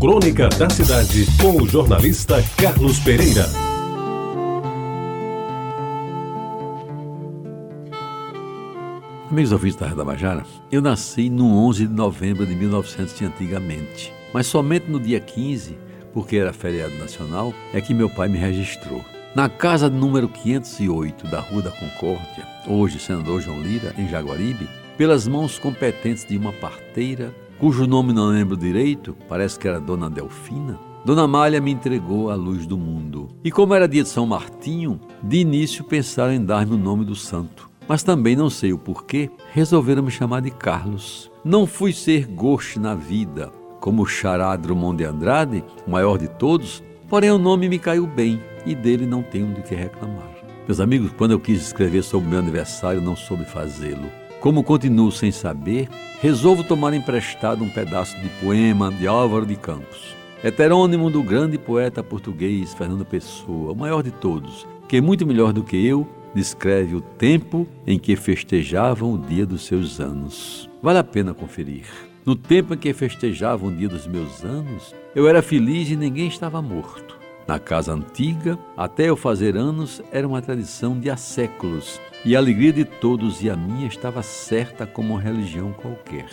Crônica da Cidade, com o jornalista Carlos Pereira. Amigos ouvintes da Reda Bajara, eu nasci no 11 de novembro de 1900 antigamente, mas somente no dia 15, porque era feriado nacional, é que meu pai me registrou. Na casa número 508 da Rua da Concórdia, hoje senador João Lira, em Jaguaribe, pelas mãos competentes de uma parteira, cujo nome não lembro direito, parece que era Dona Delfina, Dona Malha me entregou a luz do mundo. E como era dia de São Martinho, de início pensaram em dar-me o nome do santo. Mas também não sei o porquê, resolveram me chamar de Carlos. Não fui ser gosto na vida, como o Chará Drummond de Andrade, o maior de todos, porém o nome me caiu bem e dele não tenho de que reclamar. Meus amigos, quando eu quis escrever sobre o meu aniversário, não soube fazê-lo. Como continuo sem saber, resolvo tomar emprestado um pedaço de poema de Álvaro de Campos, heterônimo do grande poeta português Fernando Pessoa, o maior de todos, que muito melhor do que eu descreve o tempo em que festejavam o dia dos seus anos. Vale a pena conferir. No tempo em que festejavam o dia dos meus anos, eu era feliz e ninguém estava morto. Na casa antiga, até eu fazer anos, era uma tradição de há séculos, e a alegria de todos e a minha estava certa como uma religião qualquer.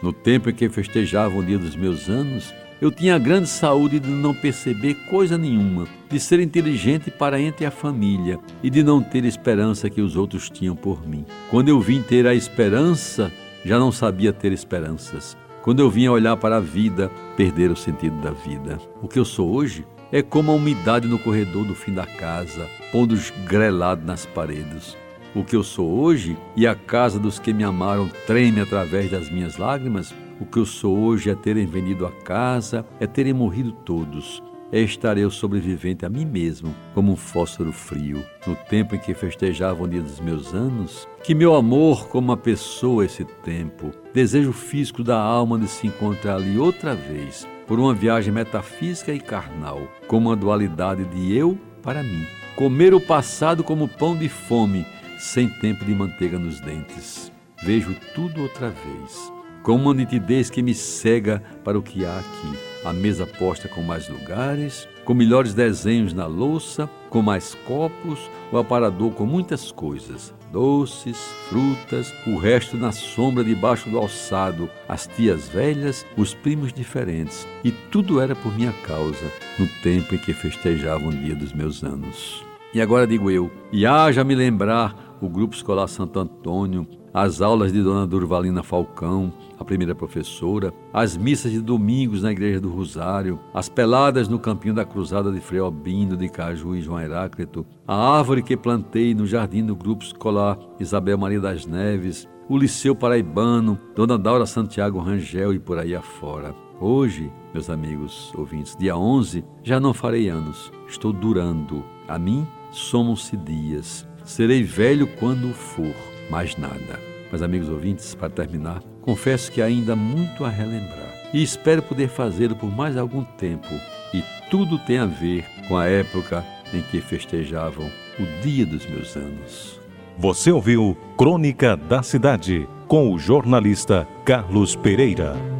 No tempo em que festejava o dia dos meus anos, eu tinha a grande saúde de não perceber coisa nenhuma, de ser inteligente para entre a família e de não ter esperança que os outros tinham por mim. Quando eu vim ter a esperança, já não sabia ter esperanças. Quando eu vinha olhar para a vida, perder o sentido da vida. O que eu sou hoje é como a umidade no corredor do fim da casa, pondo grelado nas paredes. O que eu sou hoje e a casa dos que me amaram treme através das minhas lágrimas. O que eu sou hoje é terem vendido a casa, é terem morrido todos. É estar eu sobrevivente a mim mesmo, como um fósforo frio, no tempo em que festejava o dia dos meus anos. Que meu amor, como uma pessoa esse tempo, desejo físico da alma de se encontrar ali outra vez, por uma viagem metafísica e carnal, como uma dualidade de eu para mim. Comer o passado como pão de fome, sem tempo de manteiga nos dentes. Vejo tudo outra vez, com uma nitidez que me cega para o que há aqui. A mesa posta com mais lugares, com melhores desenhos na louça, com mais copos, o aparador com muitas coisas, doces, frutas, o resto na sombra debaixo do alçado, as tias velhas, os primos diferentes. E tudo era por minha causa, no tempo em que festejavam o dia dos meus anos. E agora digo eu, e haja me lembrar o Grupo Escolar Santo Antônio, as aulas de Dona Durvalina Falcão, a primeira professora, as missas de domingos na Igreja do Rosário, as peladas no campinho da Cruzada de Frei Albino, de Caju e João Heráclito, a árvore que plantei no jardim do Grupo Escolar Isabel Maria das Neves, o Liceu Paraibano, Dona Daura Santiago Rangel e por aí afora. Hoje, meus amigos ouvintes, dia 11, já não farei anos, estou durando. A mim, somam-se dias. Serei velho quando for mais nada. Mas, amigos ouvintes, para terminar, confesso que ainda há muito a relembrar e espero poder fazê-lo por mais algum tempo. E tudo tem a ver com a época em que festejavam o dia dos meus anos. Você ouviu Crônica da Cidade com o jornalista Carlos Pereira.